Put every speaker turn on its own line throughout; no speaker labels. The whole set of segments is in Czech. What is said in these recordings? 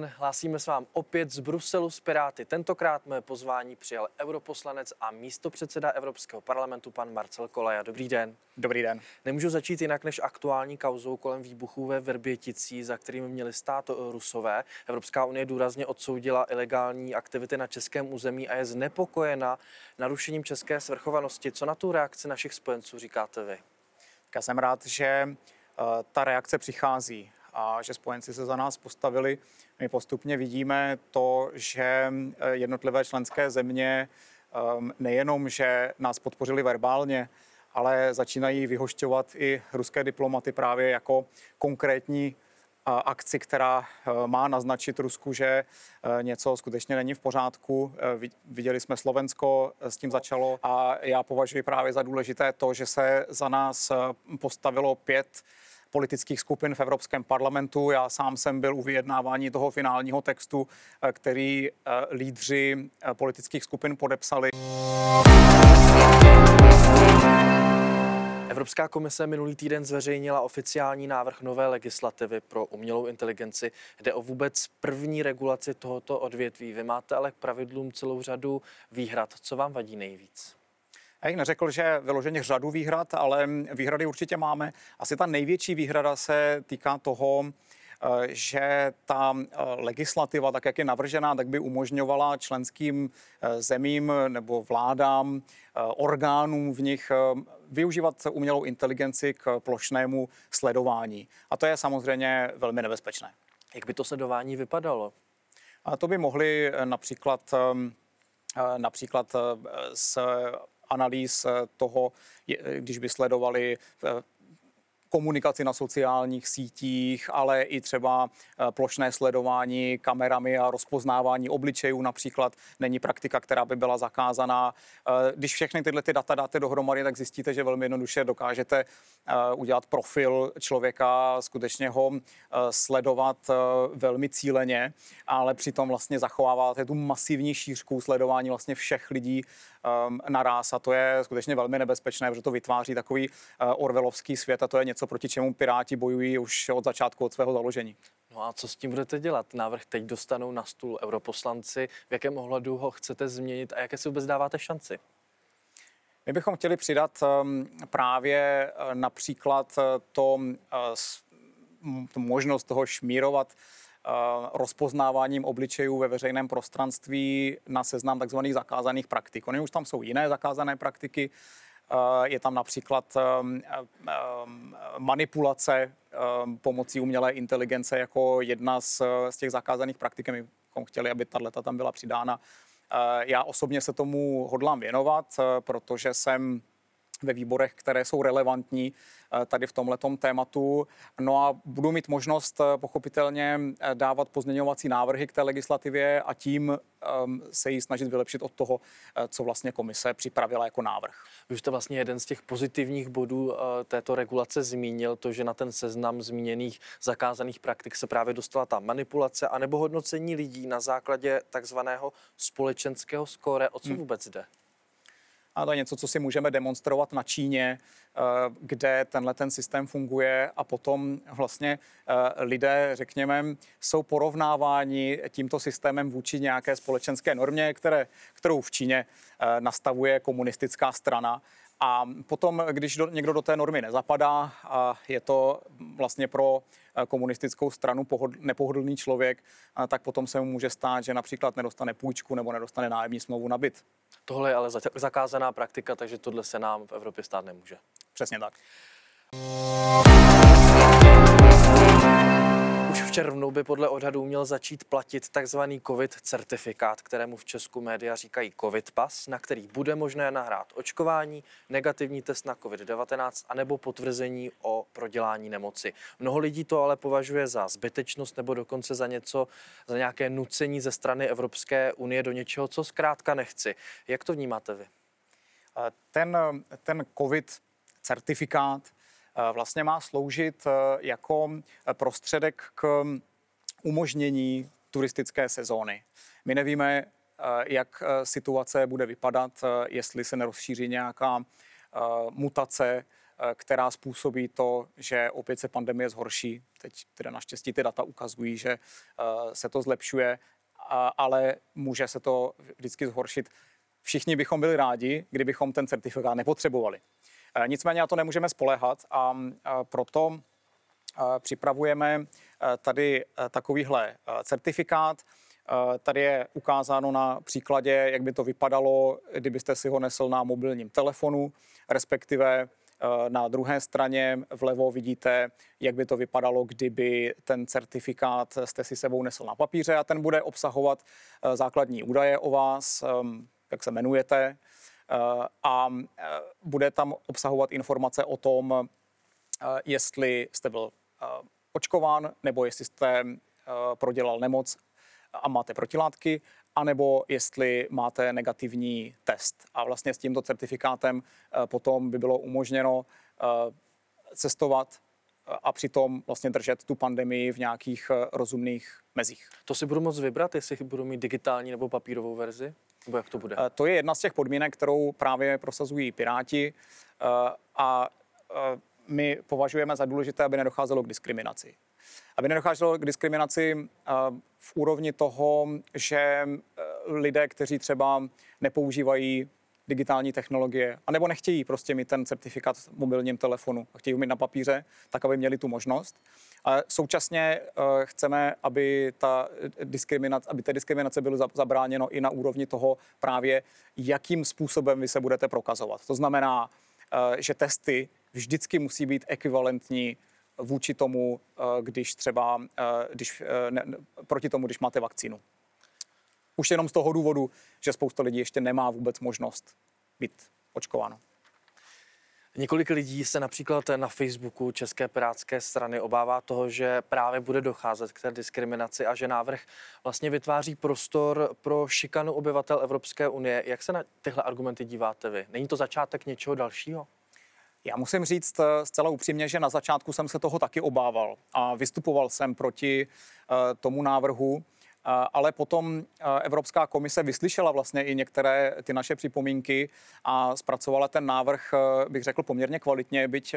den, hlásíme s vám opět z Bruselu z Piráty. Tentokrát mé pozvání přijal europoslanec a místopředseda Evropského parlamentu pan Marcel Kolaja. Dobrý den.
Dobrý den.
Nemůžu začít jinak než aktuální kauzou kolem výbuchů ve Verběticí, za kterými měli stát Rusové. Evropská unie důrazně odsoudila ilegální aktivity na českém území a je znepokojena narušením české svrchovanosti. Co na tu reakci našich spojenců říkáte vy?
Já jsem rád, že uh, ta reakce přichází a že spojenci se za nás postavili. My postupně vidíme to, že eh, jednotlivé členské země ehm, nejenom, že nás podpořili verbálně, ale začínají vyhošťovat i ruské diplomaty právě jako konkrétní akci, která eh, má naznačit Rusku, že eh, něco skutečně není v pořádku. Viděli jsme Slovensko, s tím začalo a já považuji právě za důležité to, že se za nás postavilo pět politických skupin v Evropském parlamentu. Já sám jsem byl u vyjednávání toho finálního textu, eh, který eh, lídři eh, politických skupin podepsali.
Evropská komise minulý týden zveřejnila oficiální návrh nové legislativy pro umělou inteligenci. Jde o vůbec první regulaci tohoto odvětví. Vy máte ale k pravidlům celou řadu výhrad. Co vám vadí nejvíc?
Já neřekl, že vyloženě řadu výhrad, ale výhrady určitě máme. Asi ta největší výhrada se týká toho, eh, že ta eh, legislativa, tak jak je navržená, tak by umožňovala členským eh, zemím nebo vládám, orgánům v nich využívat umělou inteligenci k plošnému sledování. A to je samozřejmě velmi nebezpečné.
Jak by to sledování vypadalo?
A to by mohli například například s analýz eh, toho, eh, když by sledovali eh, komunikaci na sociálních sítích, ale i třeba plošné sledování kamerami a rozpoznávání obličejů například není praktika, která by byla zakázaná. Když všechny tyhle ty data dáte dohromady, tak zjistíte, že velmi jednoduše dokážete udělat profil člověka, skutečně ho sledovat velmi cíleně, ale přitom vlastně zachováváte tu masivní šířku sledování vlastně všech lidí um, naraz a to je skutečně velmi nebezpečné, protože to vytváří takový orvelovský svět a to je něco, proti čemu Piráti bojují už od začátku, od svého založení.
No a co s tím budete dělat? Návrh teď dostanou na stůl europoslanci. V jakém ohledu ho chcete změnit a jaké si vůbec dáváte šanci?
My bychom chtěli přidat um, právě uh, například uh, to, uh, tu možnost toho šmírovat rozpoznáváním obličejů ve veřejném prostranství na seznam tzv. zakázaných praktik. Ony už tam jsou jiné zakázané praktiky, je tam například manipulace pomocí umělé inteligence jako jedna z, z těch zakázaných praktik. My chtěli, aby tato tam byla přidána. Já osobně se tomu hodlám věnovat, protože jsem ve výborech, které jsou relevantní eh, tady v tomhletom tématu. No a budu mít možnost eh, pochopitelně eh, dávat pozměňovací návrhy k té legislativě a tím ehm, se ji snažit vylepšit od toho, co vlastně komise připravila jako návrh.
Vy jste vlastně jeden z těch pozitivních bodů této regulace zmínil, to, že na ten seznam zmíněných zakázaných praktik se právě dostala ta manipulace anebo hodnocení lidí na základě takzvaného společenského skóre. O co hmm. vůbec jde?
A to je něco, co si můžeme demonstrovat na Číně, eh, kde tenhle ten systém funguje a potom vlastně eh, lidé, řekněme, jsou porovnáváni tímto systémem vůči nějaké společenské normě, které, kterou v Číně eh, nastavuje komunistická strana. A potom, když do, někdo do té normy nezapadá a je to vlastně pro komunistickou stranu pohod, nepohodlný člověk, tak potom se mu může stát, že například nedostane půjčku nebo nedostane nájemní smlouvu na byt.
Tohle je ale zakázaná praktika, takže tohle se nám v Evropě stát nemůže.
Přesně tak.
V červnu by podle odhadů měl začít platit takzvaný COVID certifikát, kterému v Česku média říkají COVID pas, na který bude možné nahrát očkování, negativní test na COVID-19 anebo potvrzení o prodělání nemoci. Mnoho lidí to ale považuje za zbytečnost nebo dokonce za něco, za nějaké nucení ze strany Evropské unie do něčeho, co zkrátka nechci. Jak to vnímáte vy?
Ten, ten COVID certifikát Eh, vlastně má sloužit eh, jako eh, prostředek k umožnění turistické sezóny. My nevíme, jak situace bude vypadat, jestli se nerozšíří nějaká mutace která způsobí to, že opět se pandemie zhorší. Teď teda naštěstí ty data ukazují, že se to zlepšuje, ale může se to vždycky zhoršit. Všichni bychom byli rádi, kdybychom ten certifikát nepotřebovali. Nicméně na to nemůžeme spolehat a proto připravujeme tady takovýhle certifikát. Tady je ukázáno na příkladě, jak by to vypadalo, kdybyste si ho nesl na mobilním telefonu, respektive na druhé straně vlevo vidíte, jak by to vypadalo, kdyby ten certifikát jste si sebou nesl na papíře a ten bude obsahovat základní údaje o vás, jak se jmenujete, a bude tam obsahovat informace o tom, jestli jste byl očkován nebo jestli jste prodělal nemoc a máte protilátky, anebo jestli máte negativní test. A vlastně s tímto certifikátem eh, potom by bylo umožněno eh, cestovat eh, a přitom vlastně držet tu pandemii v nějakých rozumných mezích.
To si budu moct vybrat, jestli budu mít digitální nebo papírovou verzi? Nebo jak to bude?
To je jedna z těch podmínek, kterou právě prosazují Piráti a my považujeme za důležité, aby nedocházelo k diskriminaci aby nedocházelo k diskriminaci eh, v úrovni toho, že eh, lidé, kteří třeba nepoužívají digitální technologie, anebo nechtějí prostě mít ten certifikát v mobilním telefonu a chtějí ho mít na papíře, tak aby měli tu možnost. A současně uh, chceme, aby, ta diskriminace, aby té diskriminace bylo zabráněno i na úrovni toho právě, jakým způsobem vy se budete prokazovat. To znamená, uh, že testy vždycky musí být ekvivalentní vůči tomu, eh, když třeba, eh, když, eh, ne, proti tomu, když máte vakcínu. Už jenom z toho důvodu, že spousta lidí ještě nemá vůbec možnost být očkováno.
Několik lidí se například na Facebooku České pirátské strany obává toho, že právě bude docházet k té diskriminaci a že návrh vlastně vytváří prostor pro šikanu obyvatel Evropské unie. Jak se na tyhle argumenty díváte vy? Není to začátek něčeho dalšího?
Já musím říct eh, zcela upřímně, že na začátku jsem se toho taky obával a vystupoval jsem proti uh, tomu návrhu, ale potom Evropská komise vyslyšela vlastně i některé ty naše připomínky a zpracovala ten návrh, bych řekl, poměrně kvalitně, byť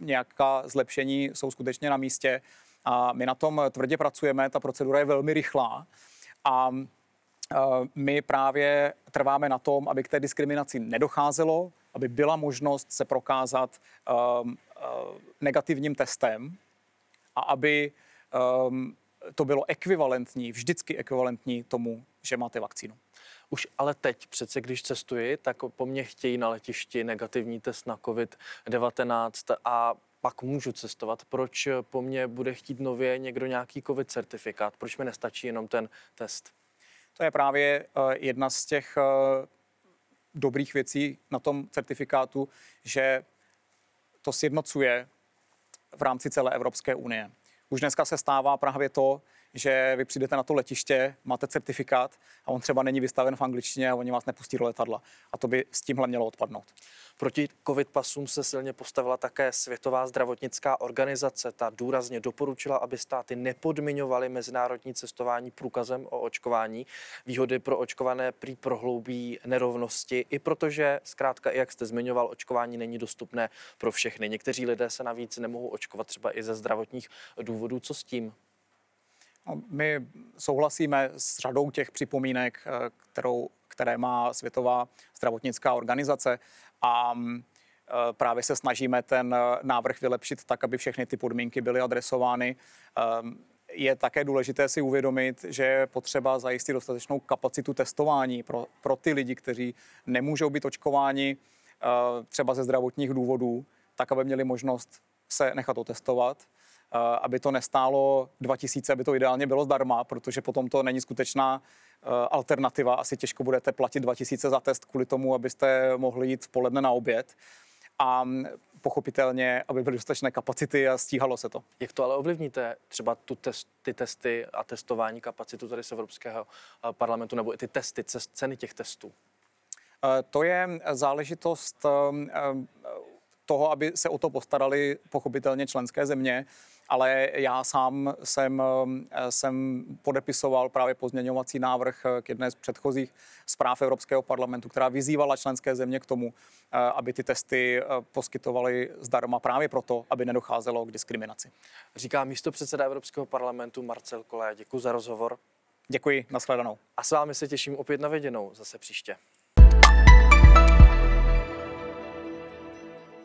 nějaká zlepšení jsou skutečně na místě. A my na tom tvrdě pracujeme, ta procedura je velmi rychlá a my právě trváme na tom, aby k té diskriminaci nedocházelo, aby byla možnost se prokázat um, uh, negativním testem a aby um, to bylo ekvivalentní, vždycky ekvivalentní tomu, že máte vakcínu.
Už ale teď přece, když cestuji, tak po mně chtějí na letišti negativní test na COVID-19 a pak můžu cestovat. Proč po mně bude chtít nově někdo nějaký COVID certifikát? Proč mi nestačí jenom ten test?
To je právě uh, jedna z těch uh, dobrých věcí na tom certifikátu, že to sjednocuje v rámci celé Evropské unie. Už dneska se stává právě to, že vy přijdete na to letiště, máte certifikát a on třeba není vystaven v angličtině a oni vás nepustí do letadla. A to by s tímhle mělo odpadnout.
Proti covid pasům se silně postavila také Světová zdravotnická organizace. Ta důrazně doporučila, aby státy nepodmiňovaly mezinárodní cestování průkazem o očkování. Výhody pro očkované prý prohloubí nerovnosti, i protože zkrátka, jak jste zmiňoval, očkování není dostupné pro všechny. Někteří lidé se navíc nemohou očkovat třeba i ze zdravotních důvodů. Co s tím?
My souhlasíme s řadou těch připomínek, eh, kterou, které má Světová zdravotnická organizace a eh, právě se snažíme ten eh, návrh vylepšit tak, aby všechny ty podmínky byly adresovány. Ehm, je také důležité si uvědomit, že je potřeba zajistit dostatečnou kapacitu testování pro, pro ty lidi, kteří nemůžou být očkováni třeba ze zdravotních důvodů, tak, aby měli možnost se nechat otestovat aby to nestálo 2000, aby to ideálně bylo zdarma, protože potom to není skutečná eh, alternativa. Asi těžko budete platit 2000 za test kvůli tomu, abyste mohli jít v poledne na oběd. A pochopitelně, aby byly dostatečné kapacity a stíhalo se to.
Jak to ale ovlivníte třeba tu test, ty testy a testování kapacitu tady z Evropského eh, parlamentu nebo i ty testy, ceny těch testů?
Eh, to je záležitost toho, aby se o to postarali pochopitelně členské země, ale já sám jsem, jsem podepisoval právě pozměňovací návrh k jedné z předchozích zpráv Evropského parlamentu, která vyzývala členské země k tomu, aby ty testy poskytovaly zdarma právě proto, aby nedocházelo k diskriminaci.
Říká místo předseda Evropského parlamentu Marcel Kolé. Děkuji za rozhovor.
Děkuji, nashledanou.
A s vámi se těším opět na viděnou zase příště.